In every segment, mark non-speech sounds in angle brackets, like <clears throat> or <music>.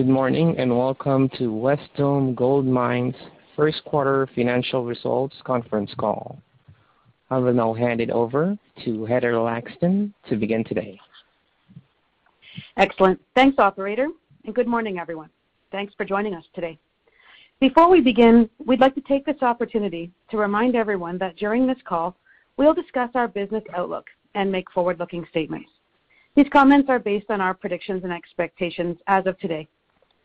Good morning, and welcome to Wesdome Gold Mines' first quarter financial results conference call. I will now hand it over to Heather Laxton to begin today. Excellent. Thanks, operator, and good morning, everyone. Thanks for joining us today. Before we begin, we'd like to take this opportunity to remind everyone that during this call, we'll discuss our business outlook and make forward-looking statements. These comments are based on our predictions and expectations as of today.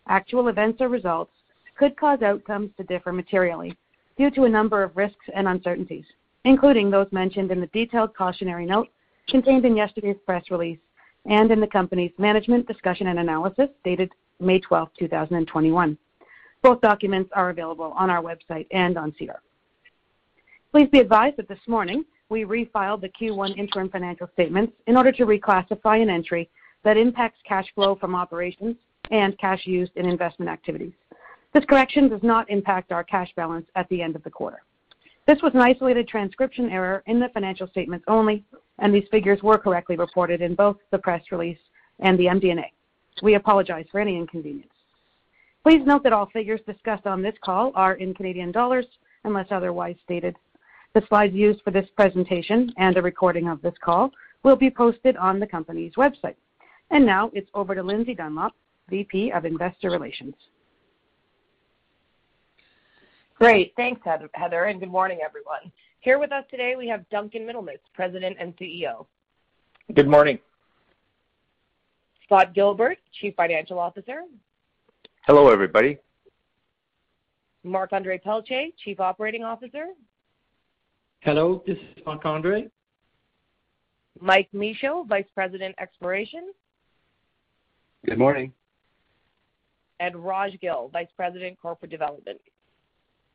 Actual events or results could cause outcomes to differ materially due to a number of risks and uncertainties, including those mentioned in the detailed cautionary note contained in yesterday's press release and in the company's management discussion and analysis dated May 12, 2021. Both documents are available on our website and on SEDAR. Please be advised that this morning we refiled the Q1 interim financial statements in order to reclassify an entry that impacts cash flow from operations and cash used in investment activities. This correction does not impact our cash balance at the end of the quarter. This was an isolated transcription error in the financial statements only, and these figures were correctly reported in both the press release and the MD&A. We apologize for any inconvenience. Please note that all figures discussed on this call are in Canadian dollars unless otherwise stated. The slides used for this presentation and a recording of this call will be posted on the company's website. And Now it's over to Lindsay Dunlop, VP of Investor Relations. Great. Thanks, Heather, and good morning, everyone. Here with us today, we have Duncan Middlemiss, President and CEO. Good morning. Scott Gilbert, Chief Financial Officer. Hello, everybody. Marc-Andre Pelletier, Chief Operating Officer. Hello, this is Marc-Andre. Mike Michaud, Vice President, Exploration. Good morning. Raj Gill, Vice President, Corporate Development.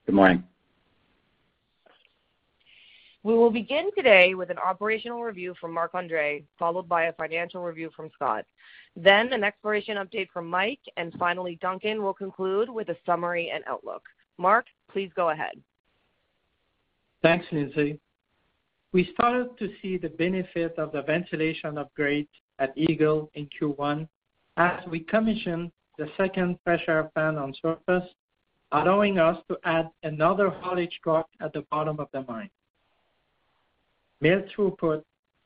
Good morning. We will begin today with an operational review from Marc-Andre, followed by a financial review from Scott. Then an exploration update from Mike, and finally, Duncan will conclude with a summary and outlook. Marc, please go ahead. Thanks, Lindsay. We started to see the benefit of the ventilation upgrade at Eagle in Q1 as we commissioned the second pressure fan on surface, allowing us to add another haulage truck at the bottom of the mine. Mill throughput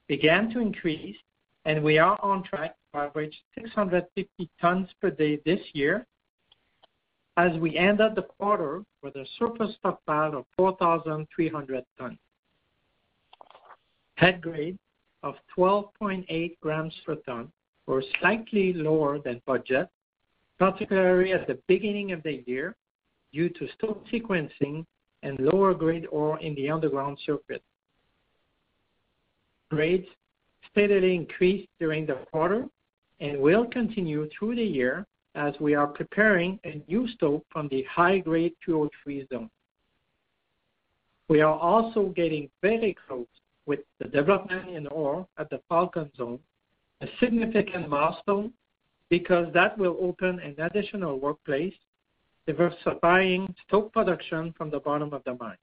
began to increase, and we are on track to average 650 tons per day this year as we ended the quarter with a surface stockpile of 4,300 tons. Head grade of 12.8 grams per ton were slightly lower than budget, particularly at the beginning of the year, due to stope sequencing and lower grade ore in the underground circuit. Grades steadily increased during the quarter and will continue through the year as we are preparing a new stope from the high-grade 203 zone. We are also getting very close with the development in ore at the Falcon zone, a significant milestone because that will open an additional workplace, diversifying stope production from the bottom of the mine.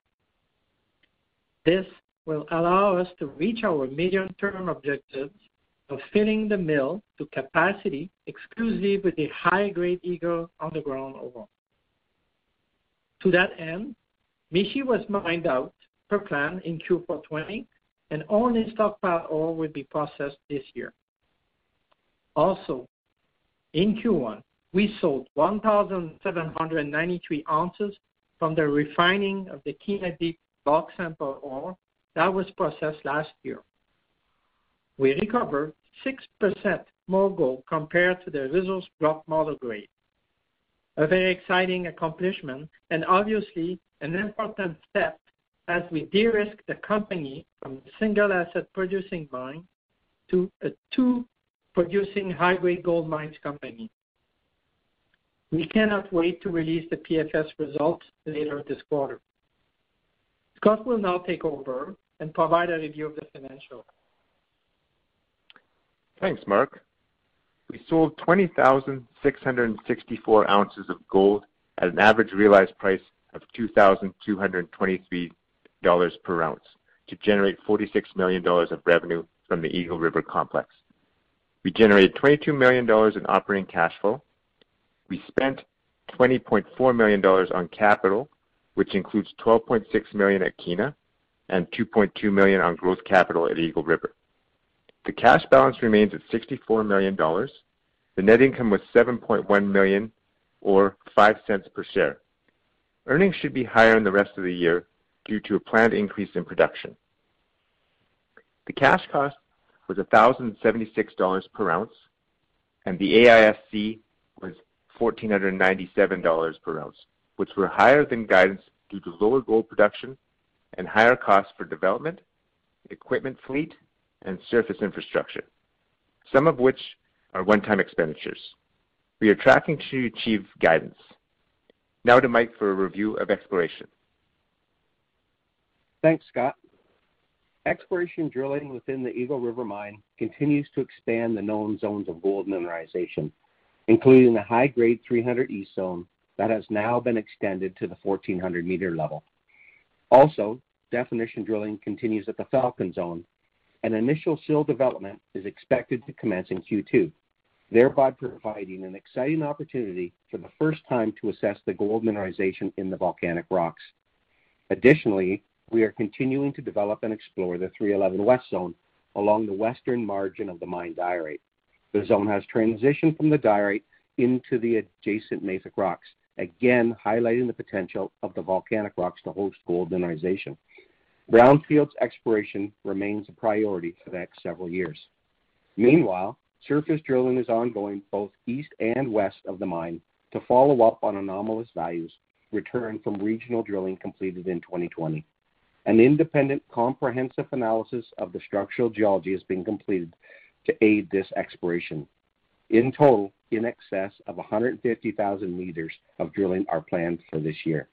This will allow us to reach our medium-term objectives of filling the mill to capacity exclusively with the high-grade Eagle underground ore. To that end, Mishi was mined out per plan in Q4 2020, and only stockpile ore will be processed this year. Also, in Q1, we sold 1,793 ounces from the refining of the Kiena Deep bulk sample ore that was processed last year. We recovered 6% more gold compared to the resource block model grade. A very exciting accomplishment and obviously an important step as we de-risk the company from a single asset producing mine to a two producing high-grade gold mines company. We cannot wait to release the PFS results later this quarter. Scott will now take over and provide a review of the financials. Thanks, Marc. We sold 20,664 ounces of gold at an average realized price of $2,223 per ounce to generate $46 million of revenue from the Eagle River Complex. We generated $22 million in operating cash flow. We spent $20.4 million on capital, which includes 12.6 million at Kiena and 2.2 million on growth capital at Eagle River. The cash balance remains at $64 million. The net income was 7.1 million or $0.05 per share. Earnings should be higher in the rest of the year due to a planned increase in production. The cash cost was $1,076 per ounce, and the AISC was $1,497 per ounce, which were higher than guidance due to lower gold production and higher costs for development, equipment fleet, and surface infrastructure, some of which are one-time expenditures. We are tracking to achieve guidance. Now to Mike for a review of exploration. Thanks, Scott. Exploration drilling within the Eagle River Mine continues to expand the known zones of gold mineralization, including the high-grade 300 East Zone that has now been extended to the 1,400-meter level. Also, definition drilling continues at the Falcon Zone, and initial sill development is expected to commence in Q2, thereby providing an exciting opportunity for the first time to assess the gold mineralization in the volcanic rocks. Additionally, we are continuing to develop and explore the 311 West Zone along the western margin of the mine diorite. The zone has transitioned from the diorite into the adjacent mafic rocks, again highlighting the potential of the volcanic rocks to host gold mineralization. Brownfields exploration remains a priority for the next several years. Meanwhile, surface drilling is ongoing both east and west of the mine to follow up on anomalous values returned from regional drilling completed in 2020. An independent comprehensive analysis of the structural geology has been completed to aid this exploration. In total, in excess of 150,000 meters of drilling are planned for this year.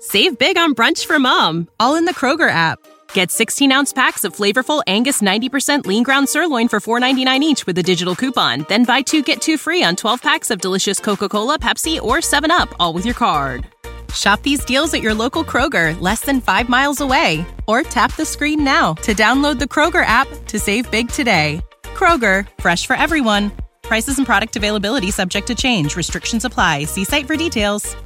Save big on brunch for mom, all in the Kroger app. Get 16 ounce packs of flavorful Angus 90% lean ground sirloin for $4.99 each with a digital coupon. Then buy two get two free on 12 packs of delicious Coca Cola, Pepsi, or 7UP, all with your card. Shop these deals at your local Kroger, less than five miles away. Or tap the screen now to download the Kroger app to save big today. Kroger, fresh for everyone. Prices and product availability subject to change. Restrictions apply. See site for details.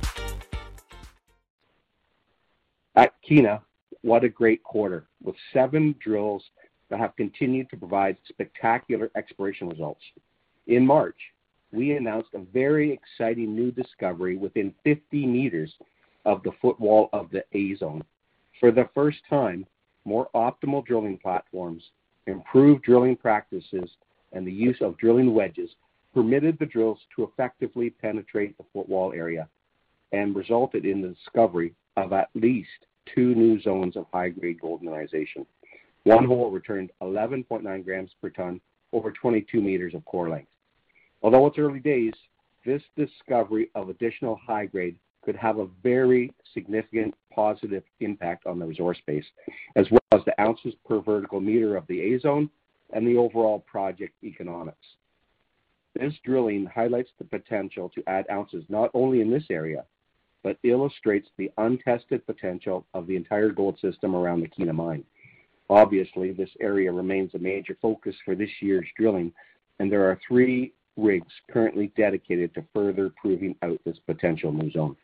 At Kiena, what a great quarter, with seven drills that have continued to provide spectacular exploration results. In March, we announced a very exciting new discovery within 50 meters of the footwall of the A Zone. For the first time, more optimal drilling platforms, improved drilling practices, and the use of drilling wedges permitted the drills to effectively penetrate the footwall area and resulted in the discovery of at least two new zones of high-grade gold mineralization. One hole returned 11.9 grams per ton over 22 meters of core length. Although it's early days, this discovery of additional high grade could have a very significant positive impact on the resource base, as well as the ounces per vertical meter of the A Zone and the overall project economics. This drilling highlights the potential to add ounces not only in this area, but illustrates the untested potential of the entire gold system around the Kiena Mine. Obviously, this area remains a major focus for this year's drilling, and there are three rigs currently dedicated to further proving out this potential new zone.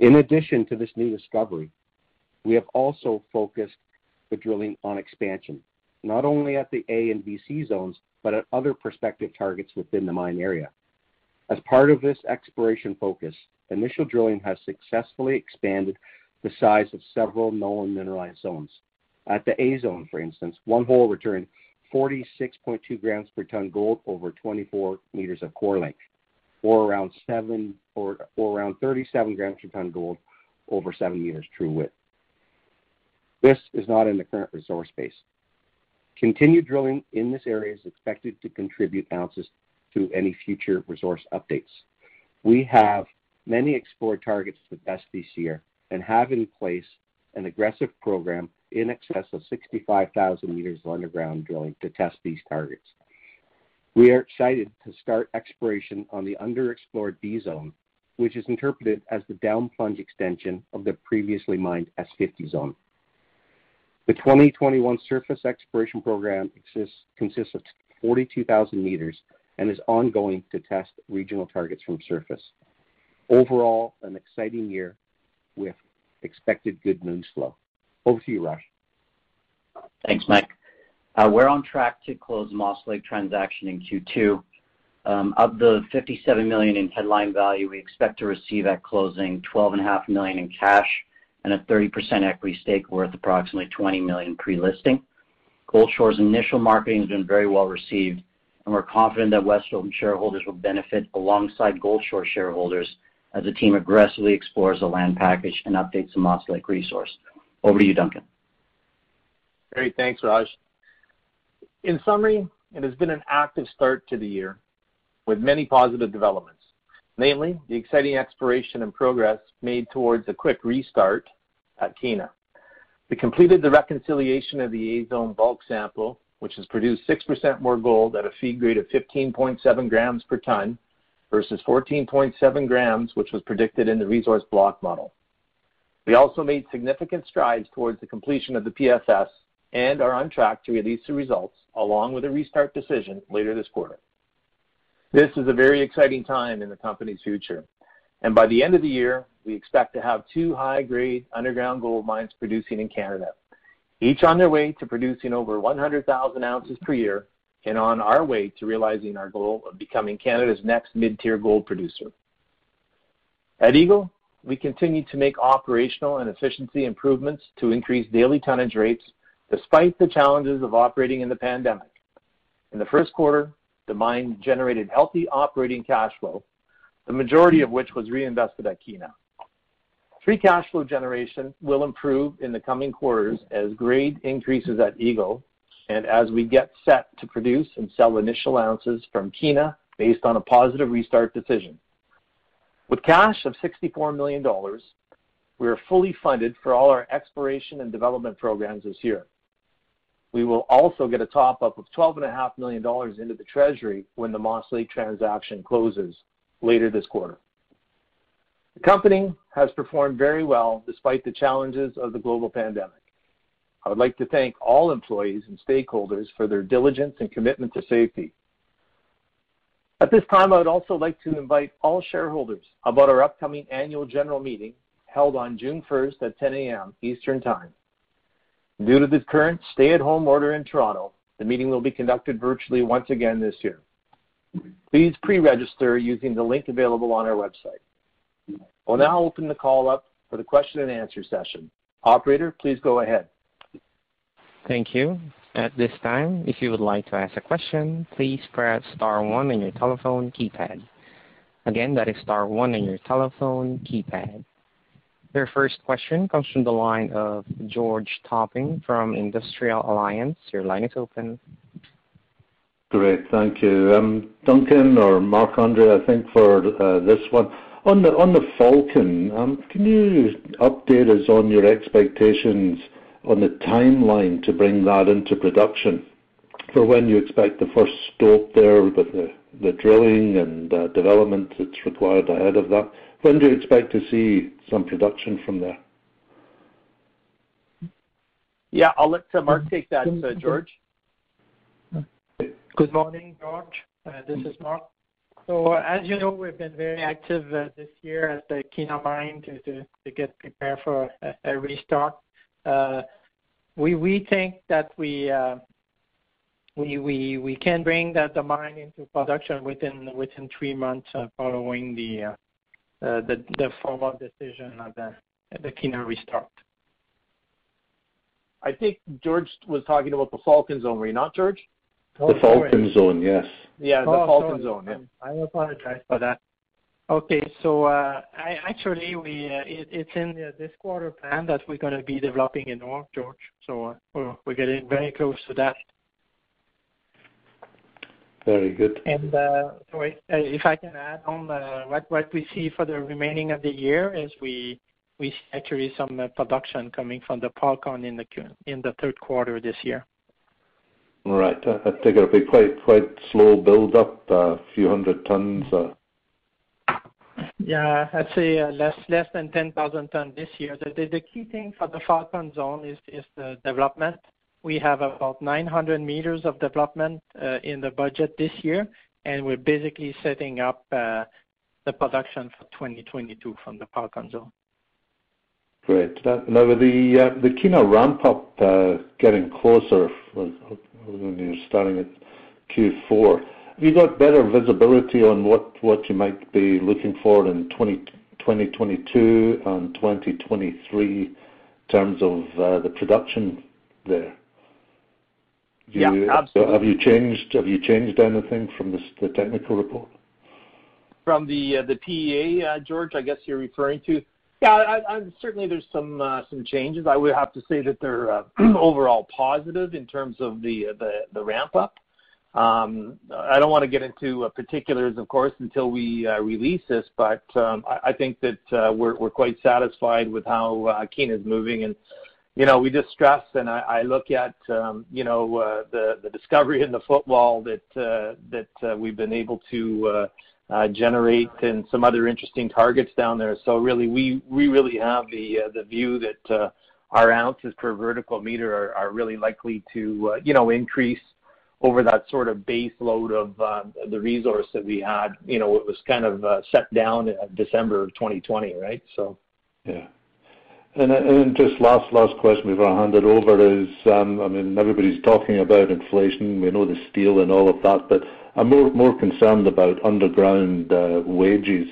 In addition to this new discovery, we have also focused the drilling on expansion, not only at the A and VC zones, but at other prospective targets within the mine area. As part of this exploration focus, initial drilling has successfully expanded the size of several known mineralized zones. At the A Zone, for instance, one hole returned 46.2 grams per ton gold over 24 meters of core length, or around seven or, or around 37 grams per ton gold over 7 meters true width. This is not in the current resource base. Continued drilling in this area is expected to contribute ounces to to any future resource updates. We have many explored targets to test this year and have in place an aggressive program in excess of 65,000 meters of underground drilling to test these targets. We are excited to start exploration on the underexplored B Zone, which is interpreted as the down plunge extension of the previously mined S50 zone. The 2021 surface exploration program consists of 42,000 meters and is ongoing to test regional targets from surface. Overall, an exciting year with expected good news flow. Over to you, Raj. Thanks, Mike. Uh, we're on track to close Moss Lake transaction in Q2. Um, of the 57 million in headline value, we expect to receive at closing 12.5 million in cash and a 30% equity stake worth approximately 20 million pre-listing. Goldshore's initial marketing has been very well received, and we're confident that Wesdome shareholders will benefit alongside Goldshore shareholders as the team aggressively explores the land package and updates the Moss Lake resource. Over to you, Duncan. Great. Thanks, Raj. In summary, it has been an active start to the year with many positive developments, namely the exciting exploration and progress made towards a quick restart at Kiena. We completed the reconciliation of the A Zone bulk sample, which has produced 6% more gold at a feed grade of 15.7 grams per ton versus 14.7 grams, which was predicted in the resource block model. We also made significant strides towards the completion of the PFS and are on track to release the results along with a restart decision later this quarter. This is a very exciting time in the company's future, and by the end of the year, we expect to have two high-grade underground gold mines producing in Canada, each on their way to producing over 100,000 ounces per year and on our way to realizing our goal of becoming Canada's next mid-tier gold producer. At Eagle, we continue to make operational and efficiency improvements to increase daily tonnage rates despite the challenges of operating in the pandemic. In the first quarter, the mine generated healthy operating cash flow, the majority of which was reinvested at Kiena. Free cash flow generation will improve in the coming quarters as grade increases at Eagle and as we get set to produce and sell initial ounces from Kiena based on a positive restart decision. With cash of $64 million, we are fully funded for all our exploration and development programs this year. We will also get a top-up of $12.5 million into the treasury when the Moss Lake transaction closes later this quarter. The company has performed very well despite the challenges of the global pandemic. I would like to thank all employees and stakeholders for their diligence and commitment to safety. At this time, I would also like to invite all shareholders about our upcoming annual general meeting held on June 1st at 10:00 A.M. Eastern Time. Due to the current stay-at-home order in Toronto, the meeting will be conducted virtually once again this year. Please pre-register using the link available on our website. We'll now open the call up for the question and answer session. Operator, please go ahead. Thank you. At this time, if you would like to ask a question, please press star one on your telephone keypad. Again, that is star one on your telephone keypad. Your first question comes from the line of George Topping from Industrial Alliance. Your line is open. Great. Thank you. Um, Duncan or Marc-André, I think for uh, this one. On the Falcon, um, can you update us on your expectations on the timeline to bring that into production for when you expect the first stope there with the drilling and uh, development that's required ahead of that? When do you expect to see some production from there? Yeah, I'll let uh, Mark mm-hmm. take that, uh, mm-hmm. George. Good morning, George. Uh, this is Marc. As you know, we've been very active this year at the Kiena Mine to get prepared for a restart. We think that we can bring the mine into production within three months following the formal decision of the Kiena restart. I think George was talking about the Falcon Zone. Were you not, George? The oh, Falcon Zone, yes. Yeah, the oh, Falcon Zone. Yeah. I apologize for that. Okay. So uh, actually, uh, it's in uh, this quarter plan that we're going to be developing in North, George. So we're getting very close to that. Very good. Uh, sorry, uh, if I can add on, uh, what we see for the remaining of the year is we see actually some production coming from the Falcon in the third quarter this year. Right. I think it'll be quite quite slow build up, a few hundred tons. Yeah. I'd say less than 10,000 tons this year. The key thing for the Falcon zone is is the development. We have about 900 meters of development uh, in the budget this year, and we're basically setting up uh, the production for 2022 from the Falcon zone. Great. Now with the uh, Kiena ramp up getting closer when you're starting at Q4, have you got better visibility on what you might be looking for in 2022 and 2023 in terms of the production there? Yeah, uh, absolutely. Have you changed anything from the technical report? From the uh, PEA, uh, George, I guess you're referring to? Yeah, certainly there's some changes. I would have to say that they're <clears throat> overall positive in terms of the ramp up. Um, I don't wanna get into particulars, of course, until we release this, but um, I think that we're quite satisfied with how Kiena is moving. You know, we just stress and I look at um, you know uh, the the discovery in the footwall that uh, that uh, we've been able to generate and some other interesting targets down there. So really, we we really have the view that our ounces per vertical meter are really likely to you know increase over that sort of base load of the resource that we had. You know, it was kind of set down in December of 2020, right? So. Yeah. And just last question before I hand it over is, um, I mean, everybody's talking about inflation. We know the steel and all of that, but I'm more concerned about underground uh, wages.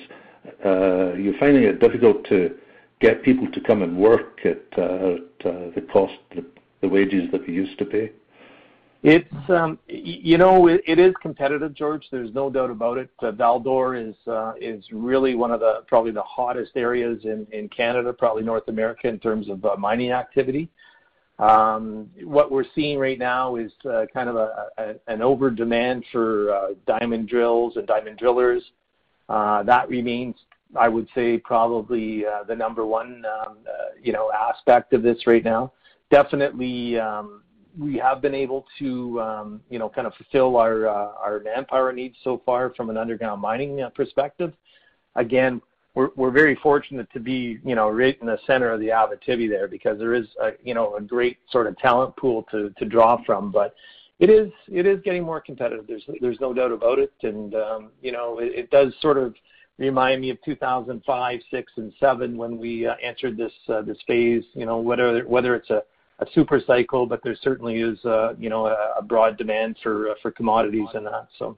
Uh, you're finding it difficult to get people to come and work at uh, the cost, the wages that you used to pay? It's um, you know, it is competitive, George. There's no doubt about it. Uh, Val-d'Or uh, is really one of the probably the hottest areas in in Canada, probably North America, in terms of uh, mining activity. Um, what we're seeing right now is kind of a an over-demand for diamond drills and diamond drillers. That remains, I would say, probably the number one um, you know, aspect of this right now. Definitely, we have been able to um, you know, kind of fulfill our uh, our manpower needs so far from an underground mining uh, perspective. Again, we're we're very fortunate to be you know, right in the center of the Abitibi there because there is a you know, a great sort of talent pool to to draw from. But it is it is getting more competitive. There's there's no doubt about it. And um, you know, it does sort of remind me of 2005, 2006, and 2007 when we uh, entered this this phase, you know, whether whether it's a super cycle, but there certainly is uh, you know, a broad demand for uh, commodities in that, so.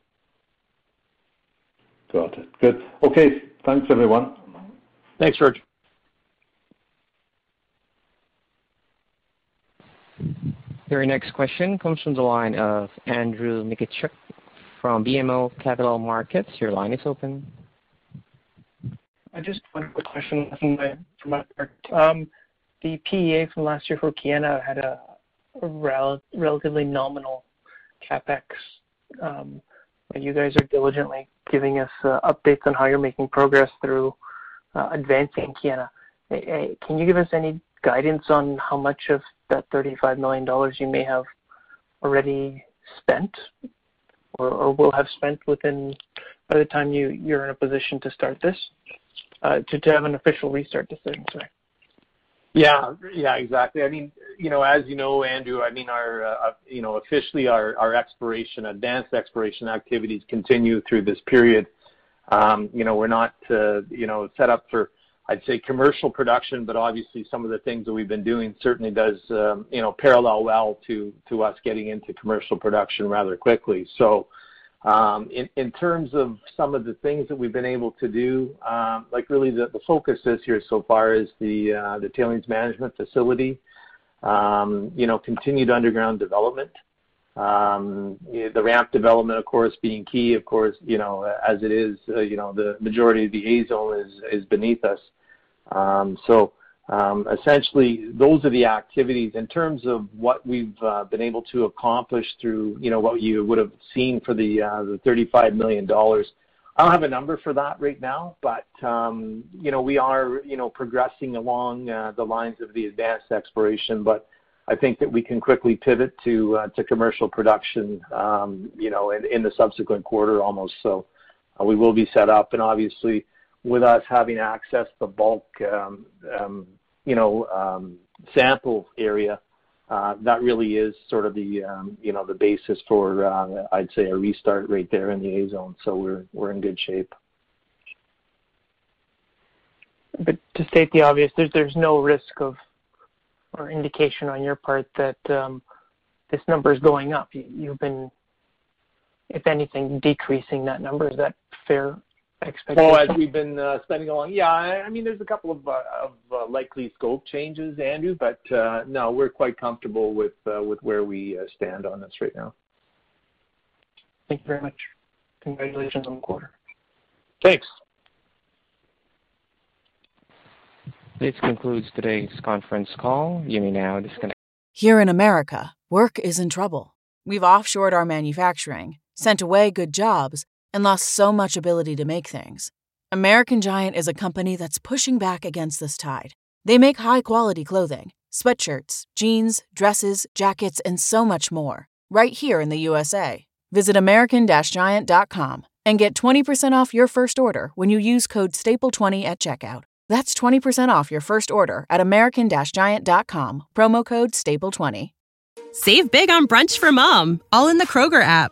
Got it. Good. Okay. Thanks, everyone. Thanks, George. Your next question comes from the line of Andrew Mikitchook from BMO Capital Markets. Your line is open. I just one quick question from my part. Um, The PEA eh, from last year for Kiena had a relatively nominal CapEx. Um, you guys are diligently giving us uh, updates on how you're making progress through uh, advancing Kiena. Eh, eh, can you give us any guidance on how much of that 35 million dollars you may have already spent or will have spent within by the time you're in a position to start this uh, to have an official restart decision? Sorry. Yeah. Yeah, exactly. I mean, you know, as you know, Andrew, I mean, our uh, you know, officially our our exploration, advanced exploration activities continue through this period. Um, You know, we're not uh, you know, set up for, I'd say, commercial production, but obviously some of the things that we've been doing certainly does um, you know, parallel well to to us getting into commercial production rather quickly. Um, in terms of some of the things that we've been able to do, um, like really the focus this year so far is the uh, tailings management facility, um, you know, continued underground development. The ramp development, of course, being key, of course, you know, as it is, uh, you know, the majority of the A Zone is beneath us. Um, essentially, those are the activities. In terms of what we've uh, been able to accomplish through, you know, what you would have seen for the uh, the 35 million dollars. I don't have a number for that right now, but um, you know, we are, you know, progressing along uh, the lines of the advanced exploration. But I think that we can quickly pivot to to commercial production, um, you know, in, the subsequent quarter almost. So we will be set up, and obviously, with us having access to bulk you know, um, sample area, uh, that really is sort of the, um, you know, the basis for, uh, I'd say, a restart right there in the A zone. So we're we're in good shape. But to state the obvious, there's there's no risk of or indication on your part that um, this number is going up. You, you've been, if anything, decreasing that number. Is that fair well, as we've been uh, spending along, yeah, I mean, there's a couple of, uh, of uh, likely scope changes, Andrew, but uh, no, we're quite comfortable with uh, with where we uh, stand on this right now. Thank you very much. Congratulations on the quarter. Thanks. This concludes today's conference call. You may now disconnect. Here in America, work is in trouble. We've offshored our manufacturing, sent away good jobs and lost so much ability to make things. American Giant is a company that's pushing back against this tide. They make high quality clothing, sweatshirts, jeans, dresses, jackets, and so much more, right here in the USA. Visit American Giant.com and get 20% off your first order when you use code STAPLE20 at checkout. That's 20% off your first order at American Giant.com, promo code STAPLE20. Save big on brunch for mom, all in the Kroger app.